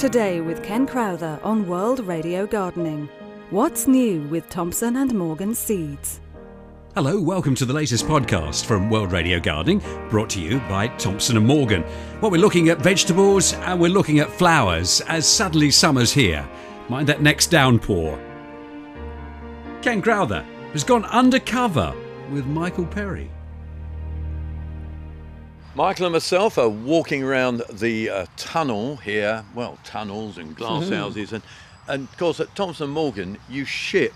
Today with Ken Crowther on World Radio Gardening. What's new with Thompson and Morgan Seeds? Hello, welcome to the latest podcast from World Radio Gardening, brought to you by Thompson and Morgan. Well, we're looking at vegetables and we're looking at flowers as suddenly summer's here. Mind that next downpour. Ken Crowther has gone undercover with Michael Perry. Michael and myself are walking around the uh, tunnel here. Well, tunnels and glass Mm-hmm. houses, and and of course at Thompson Morgan you ship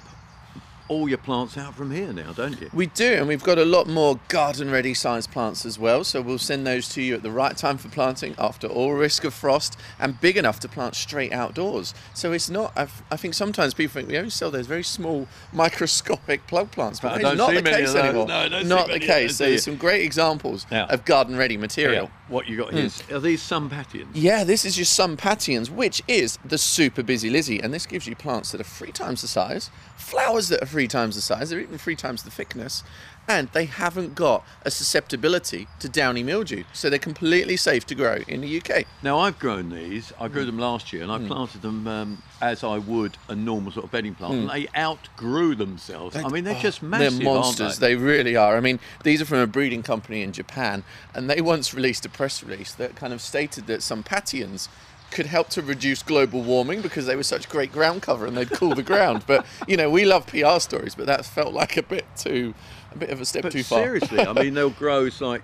all your plants out from here now, don't you? We do, and we've got a lot more garden ready sized plants as well. So we'll send those to you at the right time for planting after all risk of frost and big enough to plant straight outdoors. So it's not, I've, I think sometimes people think we only sell those very small microscopic plug plants, but I that's don't the case anymore. No, I don't see not the those, case. So there's some great examples Now- of garden ready material. Here, what you got hmm. here is are these SunPatiens? Yeah, this is your SunPatiens, which is the super busy Lizzie, and this gives you plants that are three times the size, flowers that are three times the size, they're even three times the thickness, and they haven't got a susceptibility to downy mildew, so they're completely safe to grow in the UK. Now I've grown these. I Mm. grew them last year, and I planted them um, as I would a normal sort of bedding plant, Mm. and they outgrew themselves. I mean, they're just massive. They're monsters. They? They really are. I mean, these are from a breeding company in Japan, and they once released a press release that kind of stated that some patians could help to reduce global warming because they were such great ground cover and they'd cool the ground. But you know, we love PR stories, but that felt like a bit too, a bit of a step But too far. seriously, I mean, they'll grow like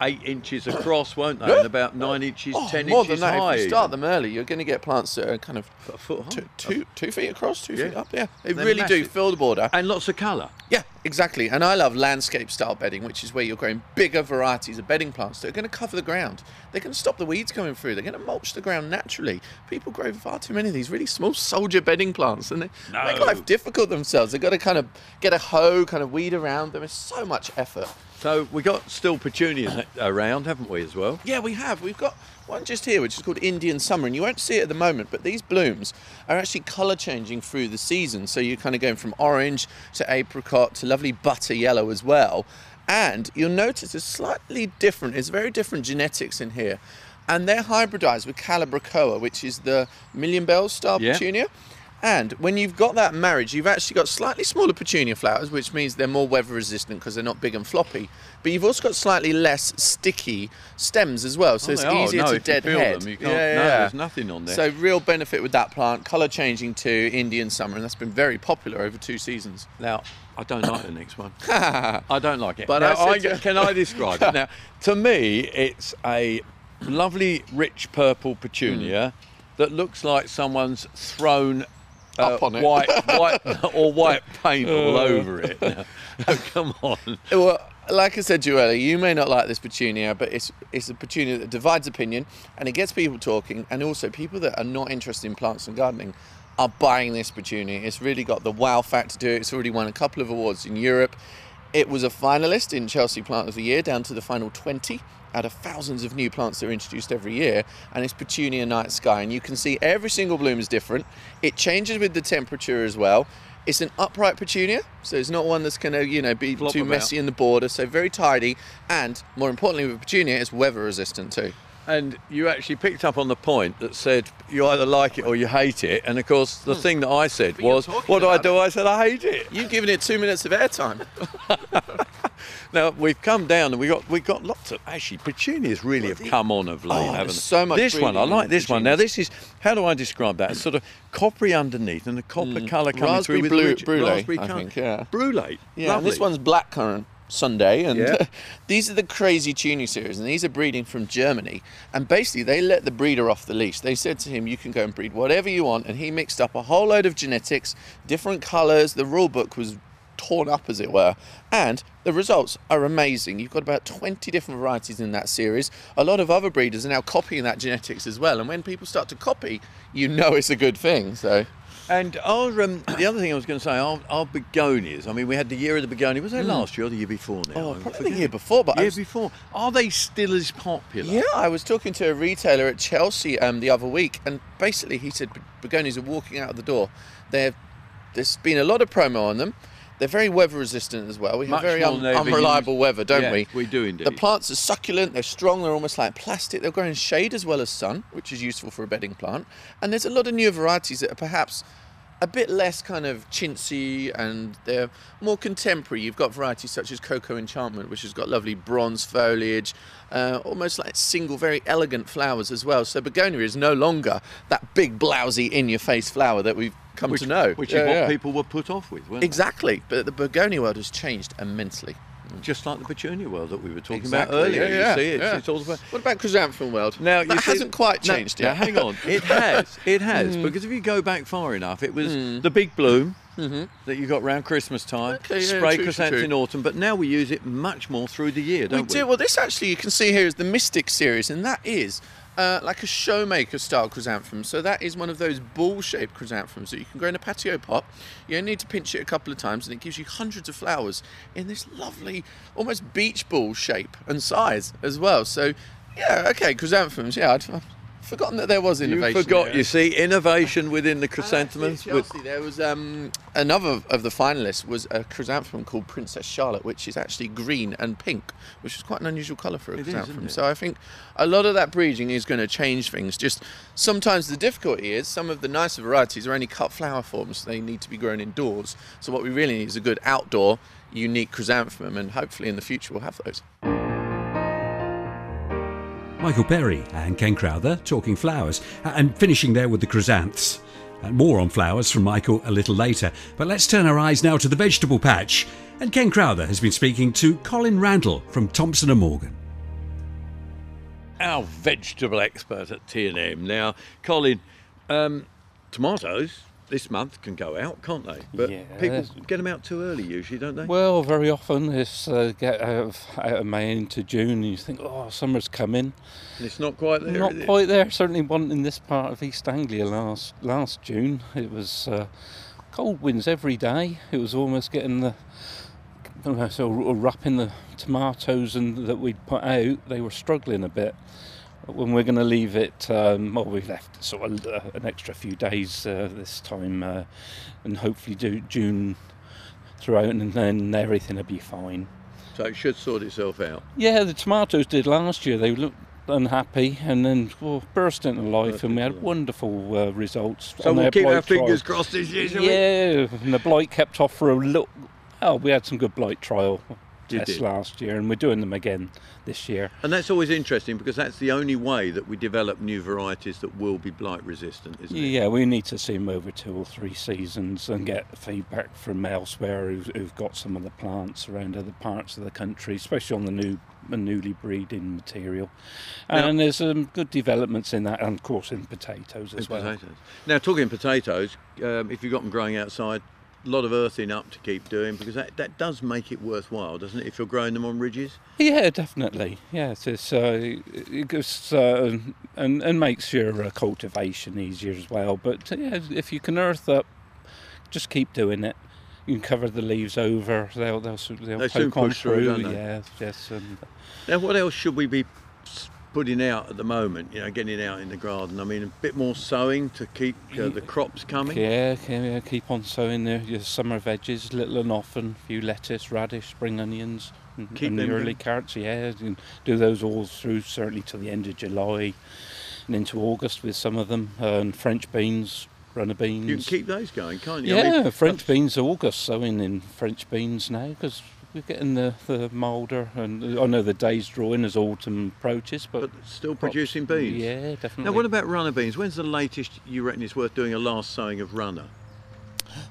eight inches across, won't they? And about nine inches, Oh, ten more inches than that. high. If you start them early, you're going to get plants that are kind of A foot high. two, two, two feet across, two Yeah. feet up. Yeah, they They're really do fill the border. and lots of colour. Exactly. And I love landscape style bedding, which is where you're growing bigger varieties of bedding plants that are going to cover the ground. They're going to stop the weeds coming through. They're going to mulch the ground naturally. People grow far too many of these really small soldier bedding plants and they make life difficult themselves. They've got to kind of get a hoe, kind of weed around them. It's so much effort. So we got still petunias around, haven't we, as well? Yeah, we have. We've got one just here, which is called Indian Summer, and you won't see it at the moment, but these blooms are actually colour changing through the season. So you're kind of going from orange to apricot to lovely butter yellow as well. And you'll notice it's slightly different, it's very different genetics in here. And they're hybridized with Calibrachoa, which is the million bells star Yeah. petunia. And when you've got that marriage, you've actually got slightly smaller petunia flowers, which means they're more weather resistant because they're not big and floppy. But you've also got slightly less sticky stems as well, so Oh, it's easier No, to if you peel deadhead. them, you can't- no, there's nothing on there. So real benefit with that plant, colour changing to Indian summer, and that's been very popular over two seasons. Now, I don't like the next one. I don't like it. But Now, I I- can I describe it? Now, to me, it's a lovely, rich purple petunia hmm. that looks like someone's thrown uh, Up on it. white, white or white paint all over it. Now, come on. Well, like I said to you earlier, you may not like this petunia, but it's it's a petunia that divides opinion and it gets people talking, and also people that are not interested in plants and gardening are buying this petunia. It's really got the wow factor to it. It's already won a couple of awards in Europe. It was a finalist in Chelsea Plant of the Year, down to the final 20 out of thousands of new plants that are introduced every year. And it's Petunia Night Sky. And you can see every single bloom is different. It changes with the temperature as well. It's an upright petunia, so it's not one that's going to, you know, be Flop too messy in the border. So very tidy, and more importantly, with petunia, it's weather resistant too. And you actually picked up on the point that said you either like it or you hate it. And of course, the hmm. thing that I said you're was, "What do I do?" I said, "I hate it." You've given it two minutes of airtime. Now we've come down and we got we got lots of actually petunias really have come on of late, Oh, haven't they? so much This one, I like this one. Now this is how do I describe that? It's sort of coppery underneath and the copper hmm. colour coming. Raspberry through with blue- brulee, raspberry I think, yeah. Brulee. Yeah, and this one's blackcurrant Sunday, and Yeah. these are the Crazytunia series, and these are breeding from Germany. And basically, they let the breeder off the leash. They said to him, "You can go and breed whatever you want," and he mixed up a whole load of genetics, different colours. The rule book was torn up, as it were, and the results are amazing. You've got about 20 different varieties in that series. A lot of other breeders are now copying that genetics as well, and when people start to copy, you know it's a good thing. So. And our, um, the other thing I was going to say, our, our begonias. I mean, we had the year of the begonia. Was that last year or the year before? Now. Oh, probably the year before, but year was- before. Are they still as popular? Yeah, I was talking to a retailer at Chelsea um, the other week, and basically he said begonias are walking out of the door. They're, there's been a lot of promo on them. They're very weather resistant as well. We have Much very un- unreliable weather, don't we? we do indeed. The plants are succulent, they're strong, they're almost like plastic. They'll grow in shade as well as sun, which is useful for a bedding plant. And there's a lot of new varieties that are perhaps a bit less kind of chintzy and they're more contemporary. You've got varieties such as Cocoa Enchantment, which has got lovely bronze foliage, uh, almost like single, very elegant flowers as well. So begonia is no longer that big, blousy, in-your-face flower that we've come which, to know. Which Yeah, is what yeah. people were put off with, weren't they? Exactly, but the begonia world has changed immensely. Just like the petunia world that we were talking Exactly, about earlier. yeah, yeah, you see, it's, yeah. it's all about. What about chrysanthemum world? Now that see- hasn't quite No, changed now, yet. hang on, it has, it has, because if you go back far enough, it was the big bloom that you got around Christmas time, Mm-hmm. Okay, yeah, spray true, chrysanthemum true. in autumn, but now we use it much more through the year, don't we? we? do. Well, this actually you can see here is the Mystic series, and that is uh, like a showmaker style chrysanthemum. So that is one of those ball-shaped chrysanthemums that you can grow in a patio pot. You only need to pinch it a couple of times, and it gives you hundreds of flowers in this lovely, almost beach ball shape and size as well. So, yeah, okay, chrysanthemums. Yeah, I'd, forgotten that there was innovation. You forgot, there. you see, innovation within the And chrysanthemums. Chelsea, there was um, another of the finalists was a chrysanthemum called Princess Charlotte, which is actually green and pink, which is quite an unusual colour for a It is, chrysanthemum. isn't? So I think a lot of that breeding is going to change things. Just sometimes the difficulty is some of the nicer varieties are only cut flower forms, they need to be grown indoors. So what we really need is a good outdoor, unique chrysanthemum, and hopefully in the future we'll have those. Michael Perry and Ken Crowther talking flowers and finishing there with the chrysanths. And more on flowers from Michael a little later. But let's turn our eyes now to the vegetable patch. And Ken Crowther has been speaking to Colin Randall from Thompson and Morgan. our vegetable expert at T&M. Now, Colin, um, tomatoes this month can go out, can't they? But Yeah. people get them out too early usually, don't they? Well, very often it's uh, get out of, out of May into June, and you think, oh, summer's coming. And it's not quite there. Not quite there. Certainly wasn't in this part of East Anglia last last June. It was uh, cold winds every day. It was almost getting the so wrapping the tomatoes and that we'd put out. They were struggling a bit. When we're going to leave it, um, well, we've left sort of uh, an extra few days uh, this time, uh, and hopefully do June throughout, and then everything will be fine. So it should sort itself out. Yeah, the tomatoes did last year. They looked unhappy and then well, burst into life, and we had wonderful uh, results. So we'll keep our blight trial. fingers crossed this year, shall we? Yeah, and the blight kept off for a little. Oh, we had some good blight trial You tests did. last year, and we're doing them again this year. And that's always interesting because that's the only way that we develop new varieties that will be blight resistant, isn't it? Yeah, we need to see them over two or three seasons and get feedback from elsewhere who've, who've got some of the plants around other parts of the country, especially on the new the newly breeding material. Now- And there's some good developments in that, and of course in potatoes as In well. potatoes. Now, talking potatoes, um, if you've got them growing outside, a lot of earthing up to keep doing because that, that does make it worthwhile, doesn't it? If you're growing them on ridges. Yeah, definitely. Yes, it's uh, it gives uh, and and makes your uh, cultivation easier as well. But uh, yeah, if you can earth up, just keep doing it. You can cover the leaves over; they'll they'll they'll They soon poke on through, don't they? Yes, yes, and Now, what else should we be putting out at the moment? You know, getting it out in the garden. I mean, a bit more sowing to keep uh, the crops coming. yeah, yeah, keep on sowing the, your summer veggies, little and often. A few lettuce, radish, spring onions, and, Keep and the early going. carrots. Yeah, you can do those all through certainly to the end of July and into August with some of them. Uh, and French beans, runner beans. You can keep those going, can't you? I Yeah, mean, French beans August sowing in French beans now because we're getting the, the milder and I know the days draw in as autumn approaches, but, but still producing beans. Yeah, definitely. Now, what about runner beans? When's the latest you reckon it's worth doing a last sowing of runner?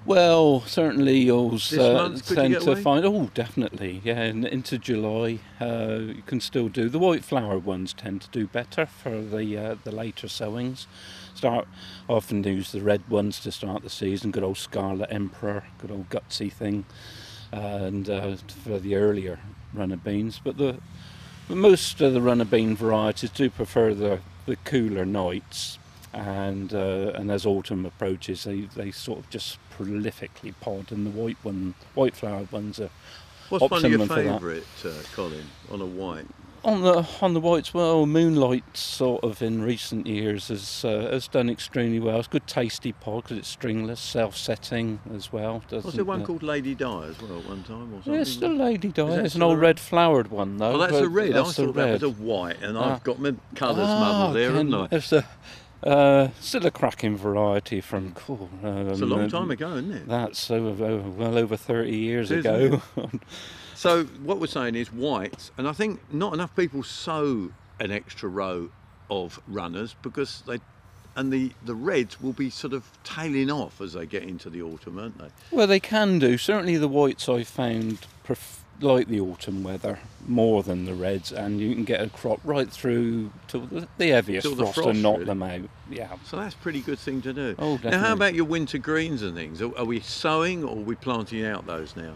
Well, certainly you'll This uh, you tend get to away? find. Oh, definitely. Yeah, and into July, uh, you can still do the white flower ones. Tend to do better for the uh, the later sowings. Start often use the red ones to start the season. Good old Scarlet Emperor, good old gutsy thing, and uh, for the earlier runner beans. But the but most of the runner bean varieties do prefer the the cooler nights and uh, and as autumn approaches, they, they sort of just prolifically pod, and the white one, white flowered ones are. What's one of your Optimum for that. favourite, uh, Colin, on a white? On the on the whites, well, moonlight sort of in recent years has uh, has done extremely well. It's a good, tasty pod because it's stringless, self-setting as well. Was there one called Lady Di as well at one time or something? Yeah, it's still Lady Di. It's an old red flowered one though. Oh, that's a red. I thought a that was a white, and Ah. I've got my colours Ah, muddled there, haven't I? It's a uh, still a cracking variety from. Cool, um, It's a long uh, time ago, isn't it? That's over, well over 30 years ago. So what we're saying is whites, and I think not enough people sow an extra row of runners because they, and the the reds will be sort of tailing off as they get into the autumn, aren't they? well, they can do. Certainly, the whites I found pref- like the autumn weather more than the reds, and you can get a crop right through to the, the heaviest Till the frost, frost, and knock really. them out. Yeah. So that's a pretty good thing to do. Oh, now, how about your winter greens and things? Are, are we sowing or are we planting out those now?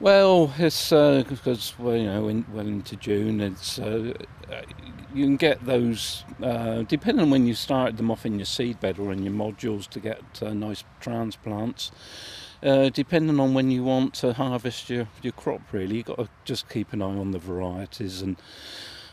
Well, it's uh, because well, you know, in, well into June, it's uh, uh, you can get those uh, depending on when you started them off in your seed bed or in your modules to get uh, nice transplants. Uh, depending on when you want to harvest your, your crop, really, you've got to just keep an eye on the varieties and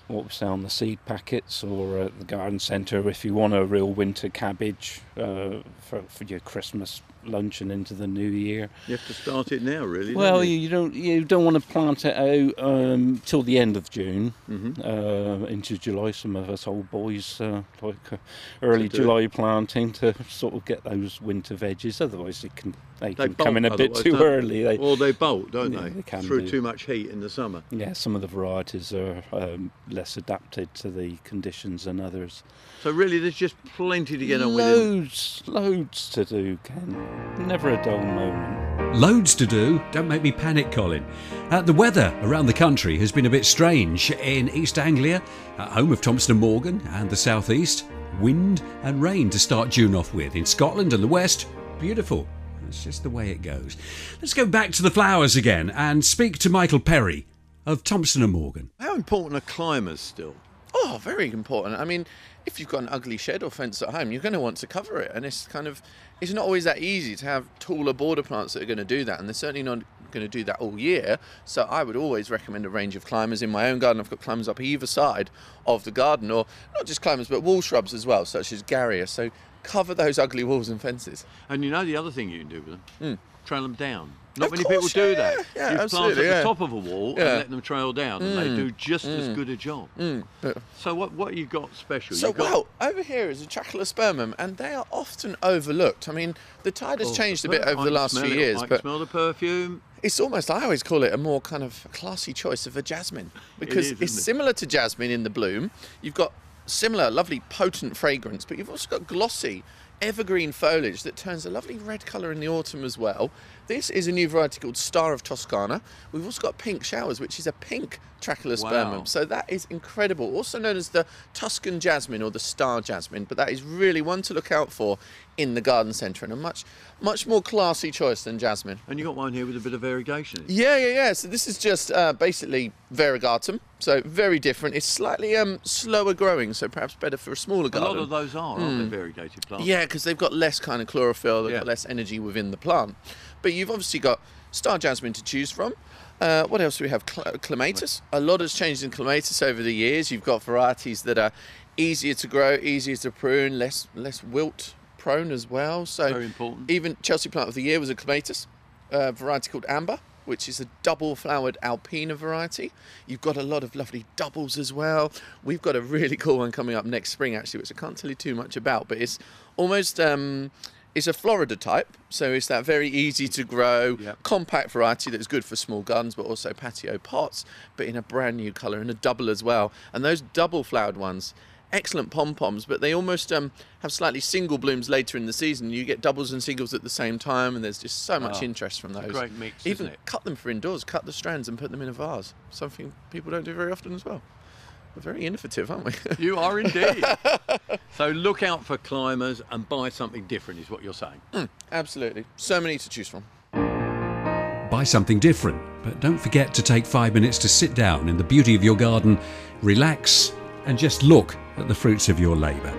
what we say on the seed packets or at the garden centre if you want a real winter cabbage uh, for, for your Christmas lunch and into the new year. You have to start it now, really. don't Well, you? you, you don't you don't want to plant it out um, till the end of June Mhm. uh, into July. Some of us old boys uh, like uh, early do it. July planting to sort of get those winter veggies. Otherwise, it can they, They can come in a bit too early. They, Or they bolt, don't Yeah, they? they can Through do. too much heat in the summer. yeah, some of the varieties are um, less adapted to the conditions than others. So really, there's just plenty to get on with. In- Loads, loads to do, Ken. Never a dull moment. Loads to do. Don't make me panic, Colin. Uh, the weather around the country has been a bit strange. In East Anglia, uh, home of Thompson and Morgan, and the southeast, wind and rain to start June off with. In Scotland and the west, beautiful. That's just the way it goes. Let's go back to the flowers again and speak to Michael Perry of Thompson and Morgan. How important are climbers still? Oh, very important. I mean, if you've got an ugly shed or fence at home, you're going to want to cover it, and it's kind of it's not always that easy to have taller border plants that are going to do that, and they're certainly not going to do that all year. So I would always recommend a range of climbers in my own garden. I've got climbers up either side of the garden, or not just climbers, but wall shrubs as well, such as garrya. So cover those ugly walls and fences. And you know the other thing you can do with them? Hmm. Trail them down. Not Of many course, people do yeah, that. yeah, you plant at the top of a wall and let them trail down, and they mm, do just as mm, good a job. Mm. But- So what what you got special? So got, well, over here is a Trachelospermum, and they are often overlooked. I mean, the tide has Oh, changed a bit over I the last few it, years, I but smell the perfume. it's almost I always call it a more kind of classy choice of a jasmine because is, it's it? similar to jasmine in the bloom. You've got similar, lovely, potent fragrance, but you've also got glossy, evergreen foliage that turns a lovely red colour in the autumn as well. This is a new variety called Star of Toscana. We've also got pink showers, which is a pink Trachelospermum. Wow. So that is incredible. Also known as the Tuscan jasmine or the star jasmine, but that is really one to look out for in the garden centre and a much, much more classy choice than jasmine. And you got one here with a bit of variegation. Yeah, yeah, yeah. So this is just uh, basically variegatum. So very different. It's slightly um, slower growing, so perhaps better for a smaller garden. A lot of those are, aren't they, variegated plants? Yeah, because they've got less kind of chlorophyll, they've Yeah. got less energy within the plant. But you've obviously got star jasmine to choose from. Uh, what else do we have? Cl- clematis. A lot has changed in clematis over the years. You've got varieties that are easier to grow, easier to prune, less less wilt prone as well. So Very important. Even Chelsea plant of the year was a clematis, a variety called amber. Which is a double flowered alpina variety. You've got a lot of lovely doubles as well. We've got a really cool one coming up next spring, actually, which I can't tell you too much about, but it's almost um, it's a Florida type, so it's that very easy to grow, Yep. compact variety that's good for small gardens, but also patio pots, but in a brand new colour and a double as well. And those double flowered ones, excellent pom poms, but they almost um, have slightly single blooms later in the season. You get doubles and singles at the same time, and there's just so much Ah, interest from those. great mix, Even cut them for indoors, cut the strands and put them in a vase. Something people don't do very often as well. We're very innovative, aren't we? You are indeed. so look out for climbers and buy something different, is what you're saying. Mm, absolutely. So many to choose from. Buy something different, but don't forget to take five minutes to sit down in the beauty of your garden, relax, and just look at the fruits of your labour.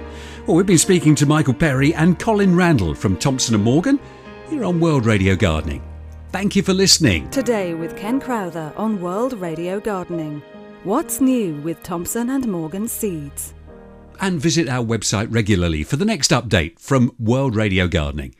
Well, we've been speaking to Michael Perry and Colin Randall from Thompson and Morgan here on World Radio Gardening. Thank you for listening. Today with Ken Crowther on World Radio Gardening. What's new with Thompson and Morgan Seeds? And visit our website regularly for the next update from World Radio Gardening.